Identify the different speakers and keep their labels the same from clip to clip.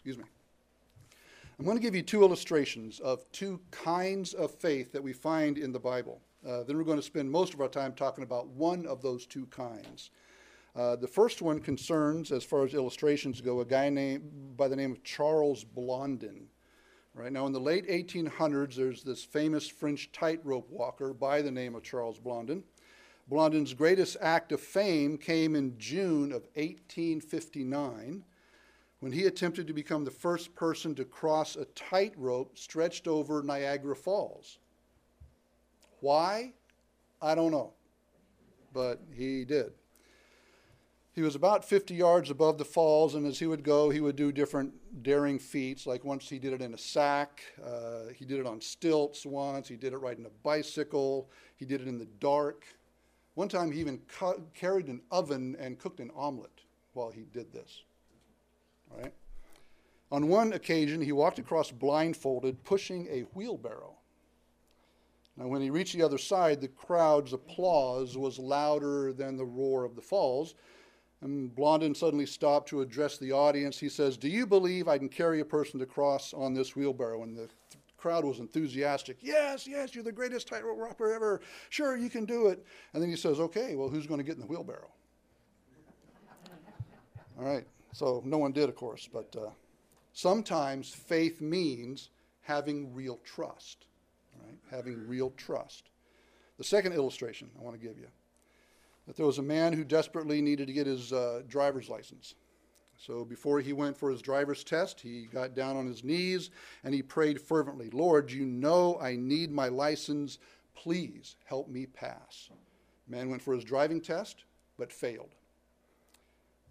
Speaker 1: Excuse me. I'm going to give you two illustrations of two kinds of faith that we find in the Bible. Uh, then we're going to spend most of our time talking about one of those two kinds. Uh, the first one concerns, as far as illustrations go, a guy named by the name of Charles Blondin. Right now, in the late 1800s, there's this famous French tightrope walker by the name of Charles Blondin. Blondin's greatest act of fame came in June of 1859 when he attempted to become the first person to cross a tightrope stretched over Niagara Falls. Why? I don't know. But he did. He was about 50 yards above the falls, and as he would go, he would do different daring feats. Like once he did it in a sack, uh, he did it on stilts once, he did it riding a bicycle, he did it in the dark. One time, he even carried an oven and cooked an omelet while he did this. Right? On one occasion, he walked across blindfolded, pushing a wheelbarrow. Now, when he reached the other side, the crowd's applause was louder than the roar of the falls. And Blondin suddenly stopped to address the audience. He says, Do you believe I can carry a person across on this wheelbarrow? And the crowd was enthusiastic. Yes, yes, you're the greatest tightrope rapper ever. Sure, you can do it. And then he says, Okay, well, who's going to get in the wheelbarrow? All right, so no one did, of course, but uh, sometimes faith means having real trust right? Having real trust. The second illustration I want to give you that there was a man who desperately needed to get his uh, driver's license. So before he went for his driver's test, he got down on his knees and he prayed fervently, Lord, you know I need my license. Please help me pass. Man went for his driving test, but failed.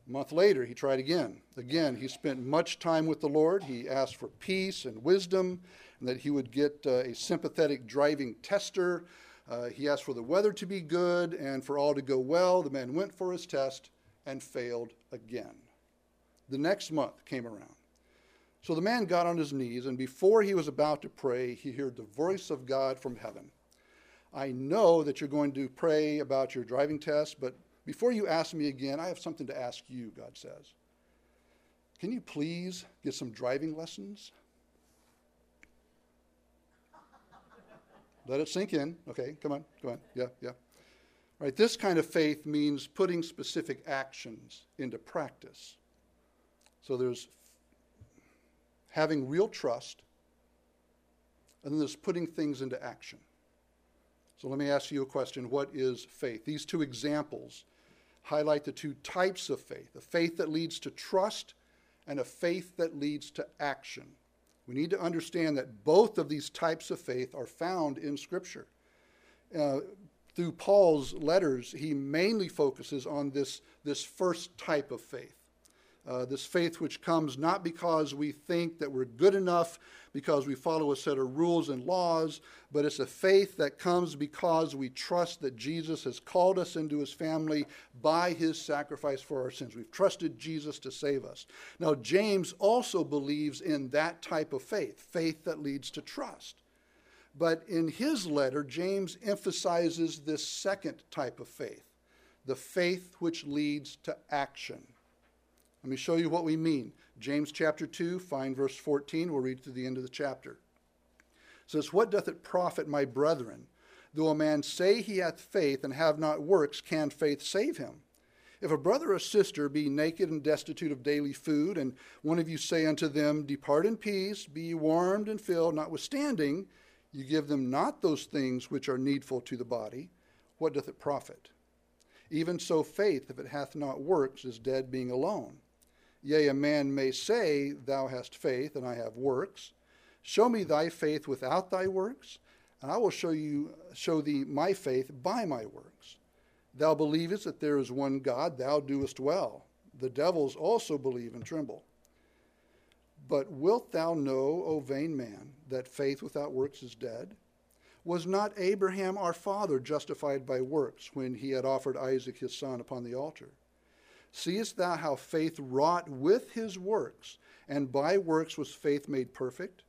Speaker 1: A month later, he tried again. Again, he spent much time with the Lord. He asked for peace and wisdom, and that he would get uh, a sympathetic driving tester. Uh, he asked for the weather to be good and for all to go well. The man went for his test and failed again. The next month came around. So the man got on his knees, and before he was about to pray, he heard the voice of God from heaven. I know that you're going to pray about your driving test, but before you ask me again, I have something to ask you, God says. Can you please get some driving lessons? Let it sink in. Okay, come on, come on. Yeah, yeah. All right, this kind of faith means putting specific actions into practice. So there's having real trust, and then there's putting things into action. So let me ask you a question What is faith? These two examples highlight the two types of faith a faith that leads to trust and a faith that leads to action. We need to understand that both of these types of faith are found in Scripture. Uh, through Paul's letters, he mainly focuses on this, this first type of faith. Uh, this faith which comes not because we think that we're good enough, because we follow a set of rules and laws, but it's a faith that comes because we trust that Jesus has called us into his family by his sacrifice for our sins. We've trusted Jesus to save us. Now, James also believes in that type of faith, faith that leads to trust. But in his letter, James emphasizes this second type of faith, the faith which leads to action. Let me show you what we mean. James chapter 2, find verse 14. We'll read to the end of the chapter. It says, What doth it profit, my brethren, though a man say he hath faith and have not works, can faith save him? If a brother or sister be naked and destitute of daily food, and one of you say unto them, Depart in peace, be warmed and filled, notwithstanding, you give them not those things which are needful to the body, what doth it profit? Even so, faith, if it hath not works, is dead being alone. Yea, a man may say, Thou hast faith, and I have works. Show me thy faith without thy works, and I will show you show thee my faith by my works. Thou believest that there is one God, thou doest well. The devils also believe and tremble. But wilt thou know, O vain man, that faith without works is dead? Was not Abraham our father justified by works when he had offered Isaac his son upon the altar? Seest thou how faith wrought with his works, and by works was faith made perfect?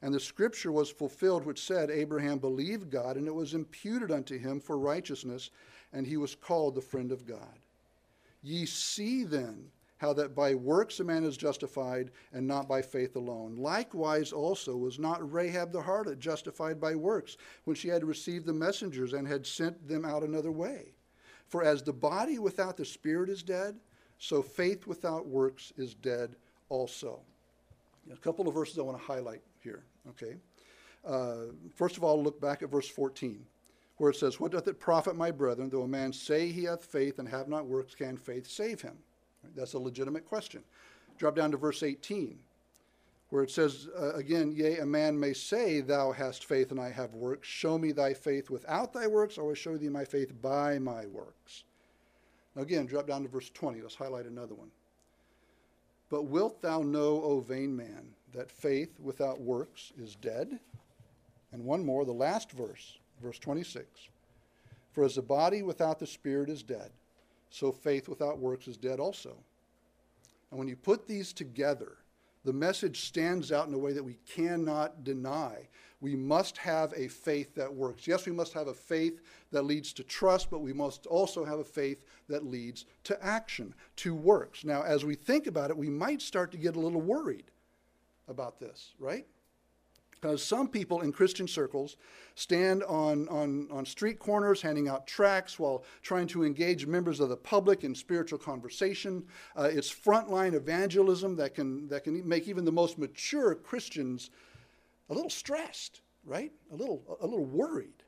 Speaker 1: And the scripture was fulfilled which said, Abraham believed God, and it was imputed unto him for righteousness, and he was called the friend of God. Ye see then how that by works a man is justified and not by faith alone. Likewise, also, was not Rahab the harlot justified by works when she had received the messengers and had sent them out another way? For as the body without the spirit is dead, so faith without works is dead also. A couple of verses I want to highlight here, okay? Uh, first of all, look back at verse 14, where it says, What doth it profit, my brethren, though a man say he hath faith and have not works, can faith save him? That's a legitimate question. Drop down to verse 18, where it says, uh, again, Yea, a man may say, Thou hast faith and I have works. Show me thy faith without thy works, or I will show thee my faith by my works. Now, again, drop down to verse 20. Let's highlight another one. But wilt thou know, O vain man, that faith without works is dead? And one more, the last verse, verse 26. For as the body without the spirit is dead, so faith without works is dead also. And when you put these together, the message stands out in a way that we cannot deny. We must have a faith that works. Yes, we must have a faith that leads to trust, but we must also have a faith that leads to action, to works. Now, as we think about it, we might start to get a little worried about this, right? Because some people in Christian circles stand on, on, on street corners handing out tracts while trying to engage members of the public in spiritual conversation. Uh, it's frontline evangelism that can, that can make even the most mature Christians a little stressed, right? A little, a little worried.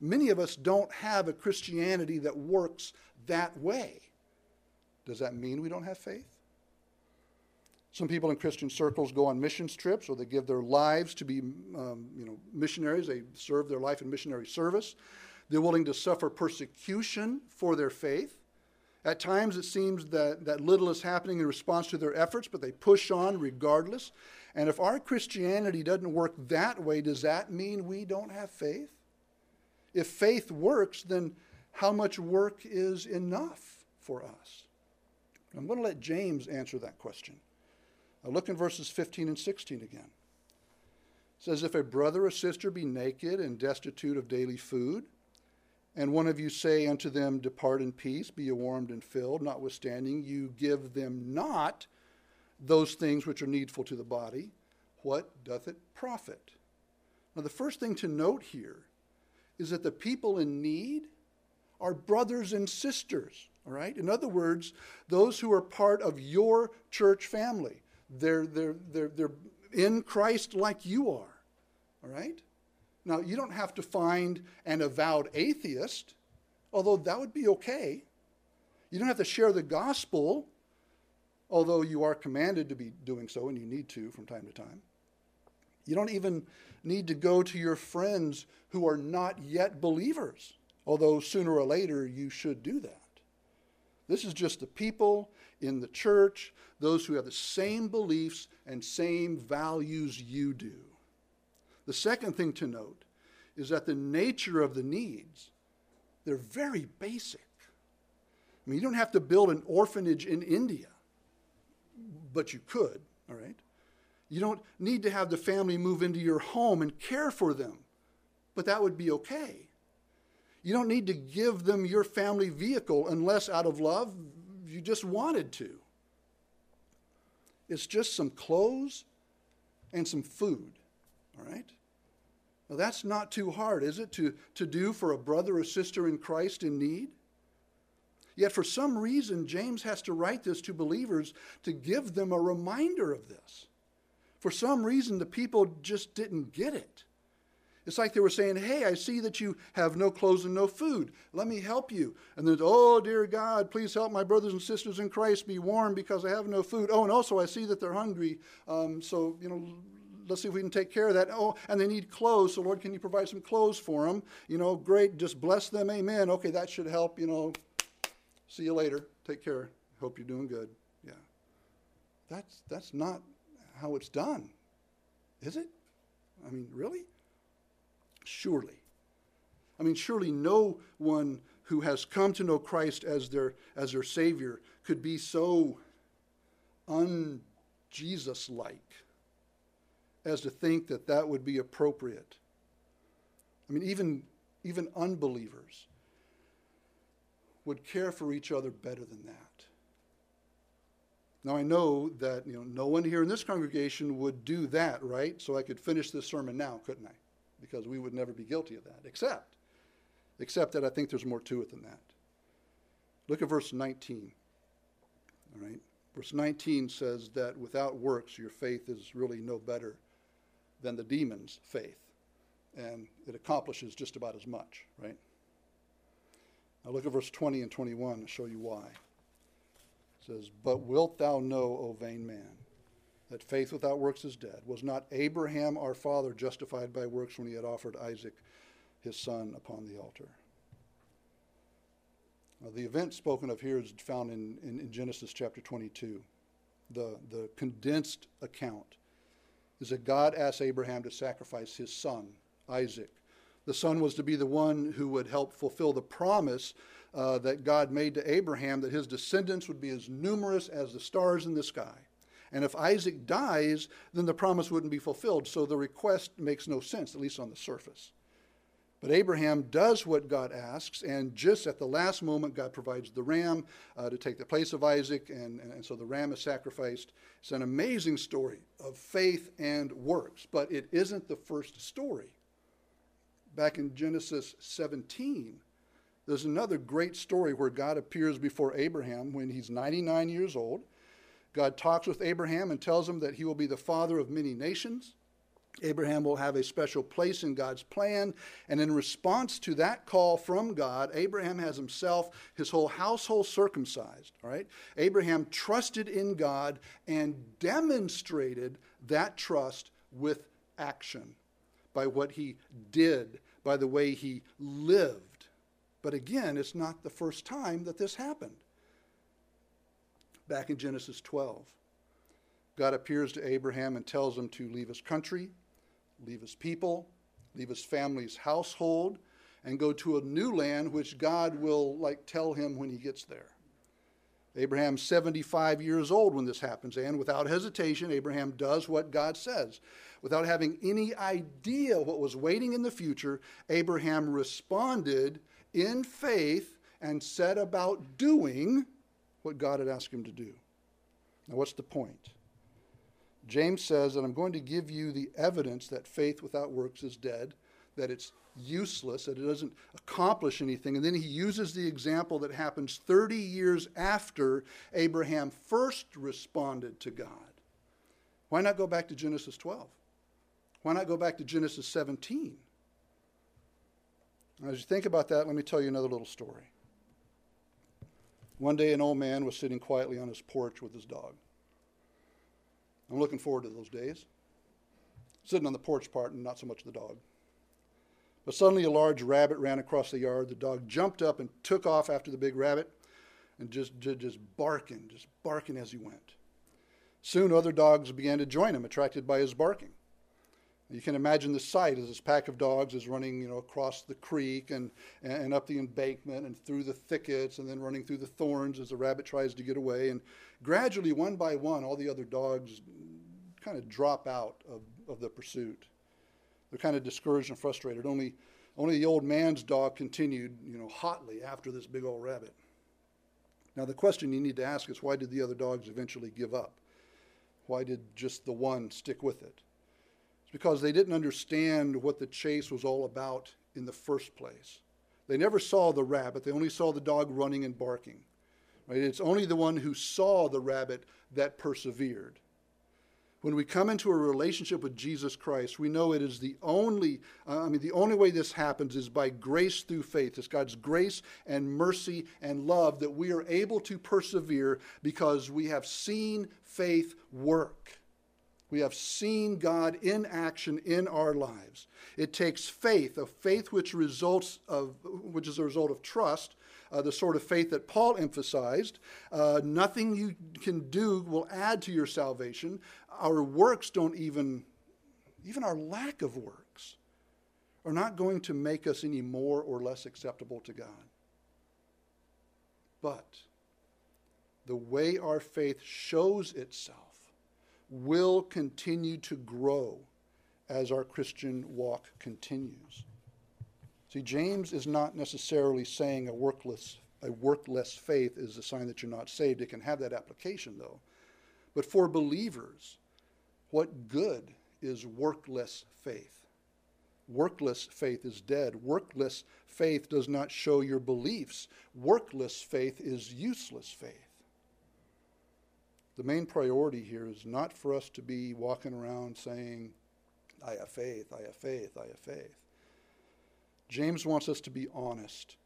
Speaker 1: Many of us don't have a Christianity that works that way. Does that mean we don't have faith? Some people in Christian circles go on missions trips or they give their lives to be um, you know, missionaries. They serve their life in missionary service. They're willing to suffer persecution for their faith. At times, it seems that, that little is happening in response to their efforts, but they push on regardless. And if our Christianity doesn't work that way, does that mean we don't have faith? If faith works, then how much work is enough for us? I'm going to let James answer that question. Now look in verses 15 and 16 again. It says, If a brother or sister be naked and destitute of daily food, and one of you say unto them, Depart in peace, be ye warmed and filled, notwithstanding you give them not those things which are needful to the body, what doth it profit? Now, the first thing to note here is that the people in need are brothers and sisters, all right? In other words, those who are part of your church family. They're, they're, they're, they're in Christ like you are. All right? Now, you don't have to find an avowed atheist, although that would be okay. You don't have to share the gospel, although you are commanded to be doing so, and you need to from time to time. You don't even need to go to your friends who are not yet believers, although sooner or later you should do that. This is just the people in the church, those who have the same beliefs and same values you do. The second thing to note is that the nature of the needs, they're very basic. I mean, you don't have to build an orphanage in India, but you could, all right? You don't need to have the family move into your home and care for them, but that would be okay. You don't need to give them your family vehicle unless, out of love, you just wanted to. It's just some clothes and some food, all right? Now, that's not too hard, is it, to, to do for a brother or sister in Christ in need? Yet, for some reason, James has to write this to believers to give them a reminder of this. For some reason, the people just didn't get it. It's like they were saying, Hey, I see that you have no clothes and no food. Let me help you. And then, Oh, dear God, please help my brothers and sisters in Christ be warm because I have no food. Oh, and also I see that they're hungry. Um, so, you know, let's see if we can take care of that. Oh, and they need clothes. So, Lord, can you provide some clothes for them? You know, great. Just bless them. Amen. Okay, that should help. You know, see you later. Take care. Hope you're doing good. Yeah. That's, that's not how it's done, is it? I mean, really? Surely. I mean, surely no one who has come to know Christ as their, as their Savior could be so un Jesus like as to think that that would be appropriate. I mean, even, even unbelievers would care for each other better than that. Now I know that you know no one here in this congregation would do that, right? So I could finish this sermon now, couldn't I? Because we would never be guilty of that. Except, except that I think there's more to it than that. Look at verse 19. All right. Verse 19 says that without works, your faith is really no better than the demon's faith. And it accomplishes just about as much, right? Now look at verse 20 and 21 to show you why. It says, But wilt thou know, O vain man, that faith without works is dead? Was not Abraham our father justified by works when he had offered Isaac his son upon the altar? Now, the event spoken of here is found in, in, in Genesis chapter 22. The, the condensed account is that God asked Abraham to sacrifice his son, Isaac. The son was to be the one who would help fulfill the promise uh, that God made to Abraham that his descendants would be as numerous as the stars in the sky. And if Isaac dies, then the promise wouldn't be fulfilled. So the request makes no sense, at least on the surface. But Abraham does what God asks, and just at the last moment, God provides the ram uh, to take the place of Isaac, and, and so the ram is sacrificed. It's an amazing story of faith and works, but it isn't the first story. Back in Genesis 17, there's another great story where God appears before Abraham when he's 99 years old. God talks with Abraham and tells him that he will be the father of many nations. Abraham will have a special place in God's plan. And in response to that call from God, Abraham has himself, his whole household circumcised. All right? Abraham trusted in God and demonstrated that trust with action by what he did, by the way he lived. But again, it's not the first time that this happened. Back in Genesis 12, God appears to Abraham and tells him to leave his country, leave his people, leave his family's household, and go to a new land which God will like tell him when he gets there. Abraham's 75 years old when this happens, and without hesitation, Abraham does what God says. Without having any idea what was waiting in the future, Abraham responded in faith and set about doing what God had asked him to do. Now, what's the point? James says that I'm going to give you the evidence that faith without works is dead, that it's useless, that it doesn't accomplish anything. And then he uses the example that happens 30 years after Abraham first responded to God. Why not go back to Genesis 12? Why not go back to Genesis 17? As you think about that, let me tell you another little story. One day, an old man was sitting quietly on his porch with his dog. I'm looking forward to those days. Sitting on the porch part and not so much the dog. But suddenly a large rabbit ran across the yard. The dog jumped up and took off after the big rabbit and just, just, just barking, just barking as he went. Soon other dogs began to join him, attracted by his barking. You can imagine the sight as this pack of dogs is running, you know, across the creek and, and up the embankment and through the thickets and then running through the thorns as the rabbit tries to get away. And gradually, one by one, all the other dogs kind of drop out of, of the pursuit. They're kind of discouraged and frustrated. Only, only the old man's dog continued, you know, hotly after this big old rabbit. Now, the question you need to ask is why did the other dogs eventually give up? Why did just the one stick with it? Because they didn't understand what the chase was all about in the first place. They never saw the rabbit, they only saw the dog running and barking. Right? It's only the one who saw the rabbit that persevered. When we come into a relationship with Jesus Christ, we know it is the only, uh, I mean, the only way this happens is by grace through faith. It's God's grace and mercy and love that we are able to persevere because we have seen faith work. We have seen God in action in our lives. It takes faith, a faith which results of, which is a result of trust, uh, the sort of faith that Paul emphasized. Uh, nothing you can do will add to your salvation. Our works don't even, even our lack of works, are not going to make us any more or less acceptable to God. But the way our faith shows itself will continue to grow as our Christian walk continues. See, James is not necessarily saying a workless, a workless faith is a sign that you're not saved. It can have that application, though. But for believers, what good is workless faith? Workless faith is dead. Workless faith does not show your beliefs. Workless faith is useless faith. The main priority here is not for us to be walking around saying, I have faith, I have faith, I have faith. James wants us to be honest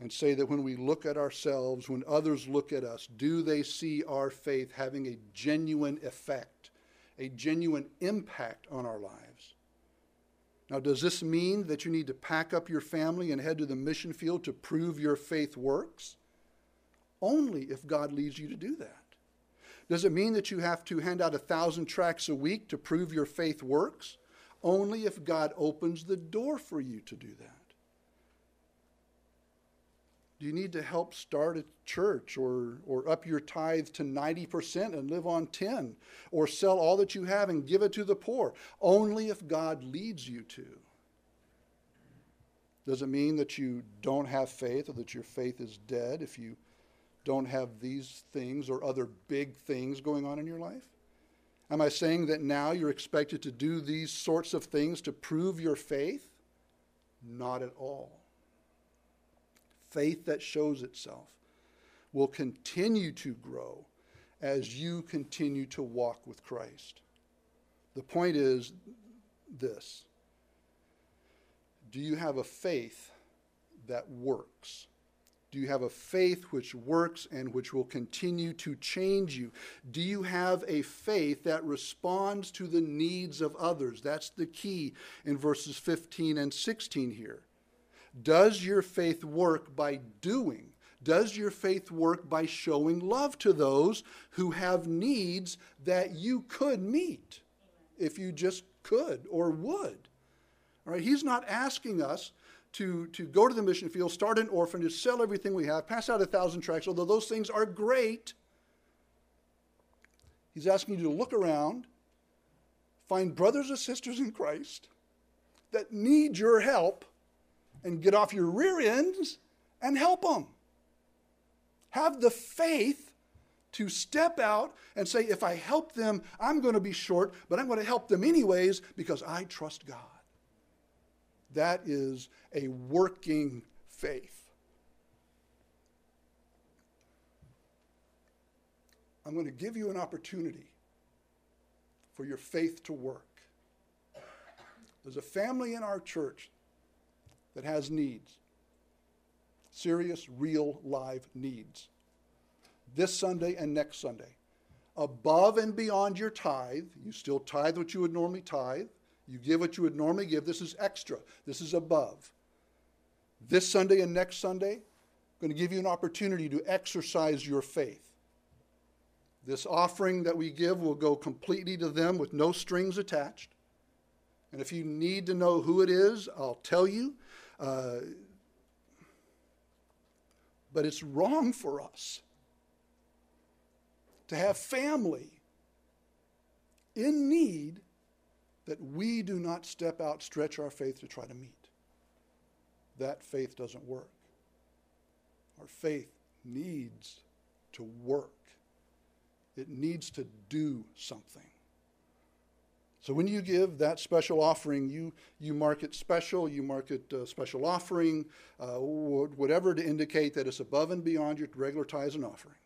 Speaker 1: and say that when we look at ourselves, when others look at us, do they see our faith having a genuine effect, a genuine impact on our lives? Now, does this mean that you need to pack up your family and head to the mission field to prove your faith works? Only if God leads you to do that. Does it mean that you have to hand out a thousand tracts a week to prove your faith works? Only if God opens the door for you to do that. Do you need to help start a church or, or up your tithe to 90% and live on 10 or sell all that you have and give it to the poor? Only if God leads you to. Does it mean that you don't have faith or that your faith is dead if you don't have these things or other big things going on in your life? Am I saying that now you're expected to do these sorts of things to prove your faith? Not at all faith that shows itself will continue to grow as you continue to walk with Christ. The point is this Do you have a faith that works? Do you have a faith which works and which will continue to change you? Do you have a faith that responds to the needs of others? That's the key in verses 15 and 16 here. Does your faith work by doing? Does your faith work by showing love to those who have needs that you could meet if you just could or would? All right, he's not asking us to, to go to the mission field, start an orphanage, sell everything we have, pass out a thousand tracts, although those things are great. He's asking you to look around, find brothers and sisters in Christ that need your help, and get off your rear ends and help them. Have the faith to step out and say, if I help them, I'm going to be short, but I'm going to help them anyways because I trust God. That is a working faith. I'm going to give you an opportunity for your faith to work. There's a family in our church that has needs. Serious, real, live needs. This Sunday and next Sunday. Above and beyond your tithe, you still tithe what you would normally tithe. You give what you would normally give. This is extra. This is above. This Sunday and next Sunday, I'm going to give you an opportunity to exercise your faith. This offering that we give will go completely to them with no strings attached. And if you need to know who it is, I'll tell you. Uh, but it's wrong for us to have family in need that we do not step out, stretch our faith to try to meet. That faith doesn't work. Our faith needs to work, it needs to do something. So when you give that special offering, you, you mark it special, you mark it uh, special offering, uh, whatever to indicate that it's above and beyond your regular tithes and offerings.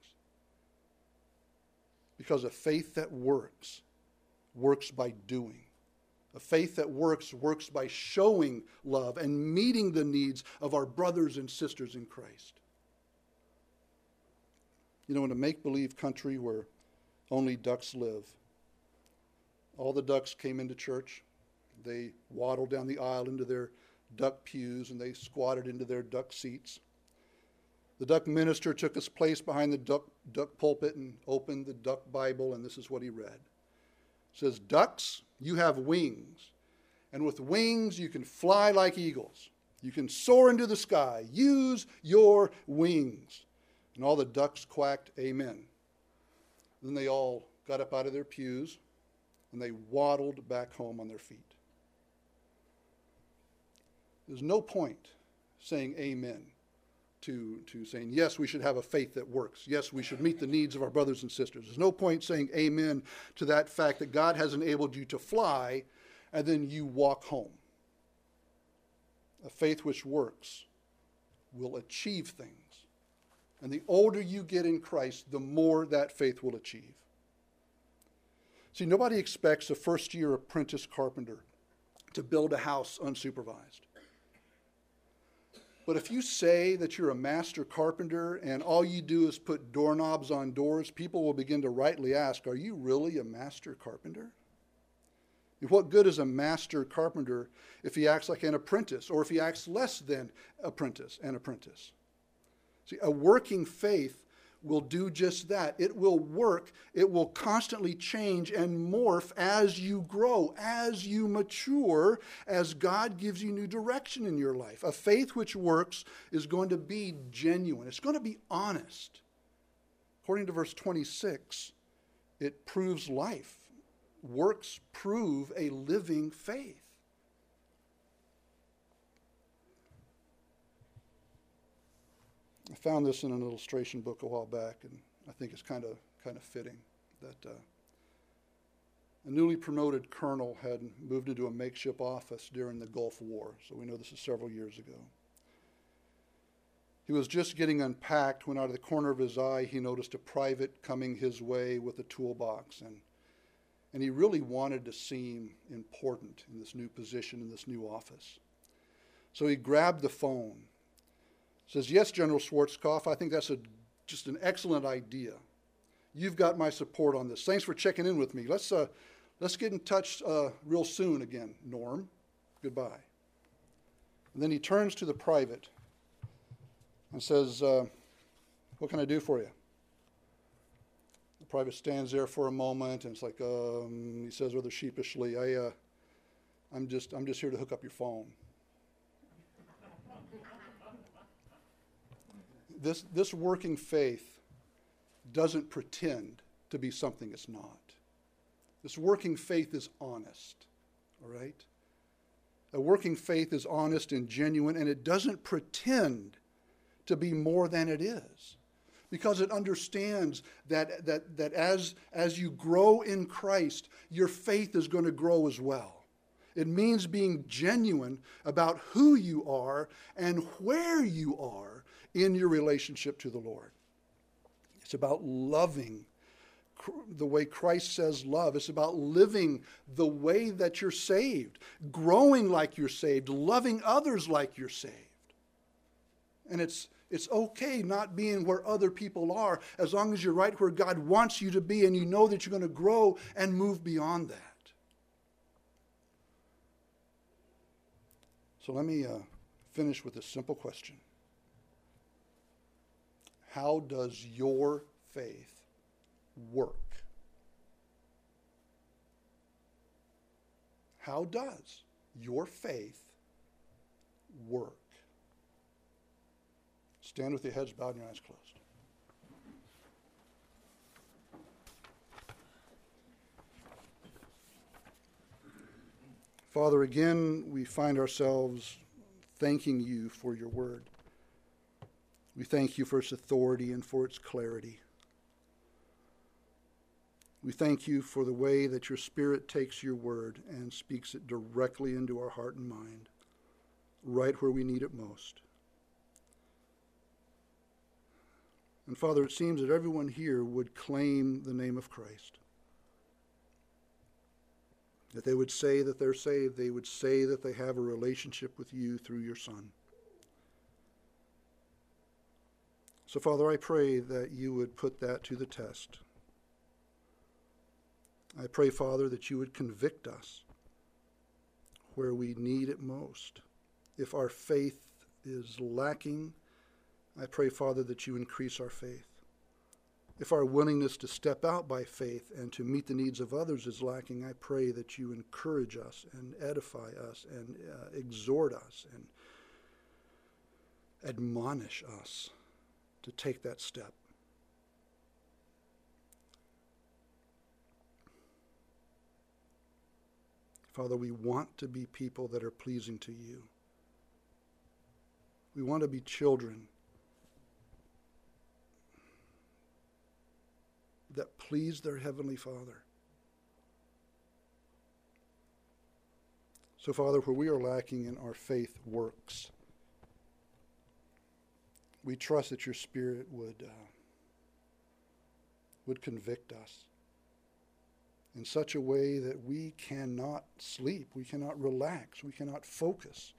Speaker 1: Because a faith that works, works by doing. A faith that works, works by showing love and meeting the needs of our brothers and sisters in Christ. You know, in a make believe country where only ducks live, all the ducks came into church. They waddled down the aisle into their duck pews and they squatted into their duck seats. The duck minister took his place behind the duck, duck pulpit and opened the duck Bible, and this is what he read. It says, Ducks, you have wings, and with wings you can fly like eagles. You can soar into the sky. Use your wings. And all the ducks quacked, Amen. Then they all got up out of their pews and they waddled back home on their feet. There's no point saying amen to, to saying, yes, we should have a faith that works. Yes, we should meet the needs of our brothers and sisters. There's no point saying amen to that fact that God has enabled you to fly and then you walk home. A faith which works will achieve things. And the older you get in Christ, the more that faith will achieve. See, nobody expects a first year apprentice carpenter to build a house unsupervised. But if you say that you're a master carpenter and all you do is put doorknobs on doors, people will begin to rightly ask, Are you really a master carpenter? What good is a master carpenter if he acts like an apprentice or if he acts less than apprentice, an apprentice? See, a working faith will do just that. It will work, it will constantly change and morph as you grow, as you mature, as God gives you new direction in your life. A faith which works is going to be genuine, it's going to be honest. According to verse 26, it proves life. Works prove a living faith. I found this in an illustration book a while back, and I think it's kind of kind of fitting that uh, a newly promoted colonel had moved into a makeshift office during the Gulf War. So we know this is several years ago. He was just getting unpacked when, out of the corner of his eye, he noticed a private coming his way with a toolbox, and and he really wanted to seem important in this new position in this new office. So he grabbed the phone Says, Yes, General Schwarzkopf, I think that's a, just an excellent idea. You've got my support on this. Thanks for checking in with me. Let's, uh, let's get in touch uh, real soon again, Norm. Goodbye. And then he turns to the private and says, uh, What can I do for you? The private stands there for a moment and it's like, um, he says rather sheepishly, I, uh, I'm, just, I'm just here to hook up your phone. This, this working faith doesn't pretend to be something it's not. This working faith is honest, all right? A working faith is honest and genuine, and it doesn't pretend to be more than it is because it understands that, that, that as, as you grow in Christ, your faith is going to grow as well. It means being genuine about who you are and where you are in your relationship to the Lord. It's about loving the way Christ says love. It's about living the way that you're saved, growing like you're saved, loving others like you're saved. And it's it's okay not being where other people are as long as you're right where God wants you to be and you know that you're going to grow and move beyond that. So let me uh, finish with a simple question how does your faith work? How does your faith work? Stand with your heads bowed and your eyes closed. Father, again, we find ourselves thanking you for your word. We thank you for its authority and for its clarity. We thank you for the way that your Spirit takes your word and speaks it directly into our heart and mind, right where we need it most. And Father, it seems that everyone here would claim the name of Christ. That they would say that they're saved, they would say that they have a relationship with you through your Son. So, Father, I pray that you would put that to the test. I pray, Father, that you would convict us where we need it most. If our faith is lacking, I pray, Father, that you increase our faith. If our willingness to step out by faith and to meet the needs of others is lacking, I pray that you encourage us and edify us and uh, exhort us and admonish us to take that step. Father, we want to be people that are pleasing to you. We want to be children that please their Heavenly Father. So, Father, where we are lacking in our faith works, we trust that your Spirit would, uh, would convict us in such a way that we cannot sleep, we cannot relax, we cannot focus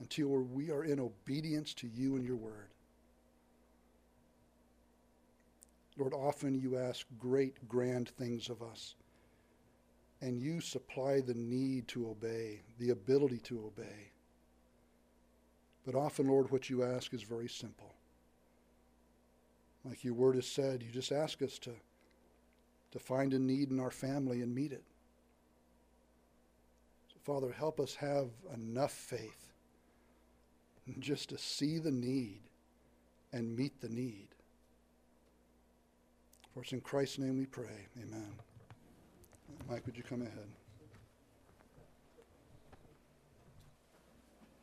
Speaker 1: until we are in obedience to you and your word. Lord, often you ask great, grand things of us, and you supply the need to obey, the ability to obey. But often, Lord, what you ask is very simple. Like your word has said, you just ask us to, to find a need in our family and meet it. So, Father, help us have enough faith just to see the need and meet the need. For it's in Christ's name we pray. Amen. Mike, would you come ahead?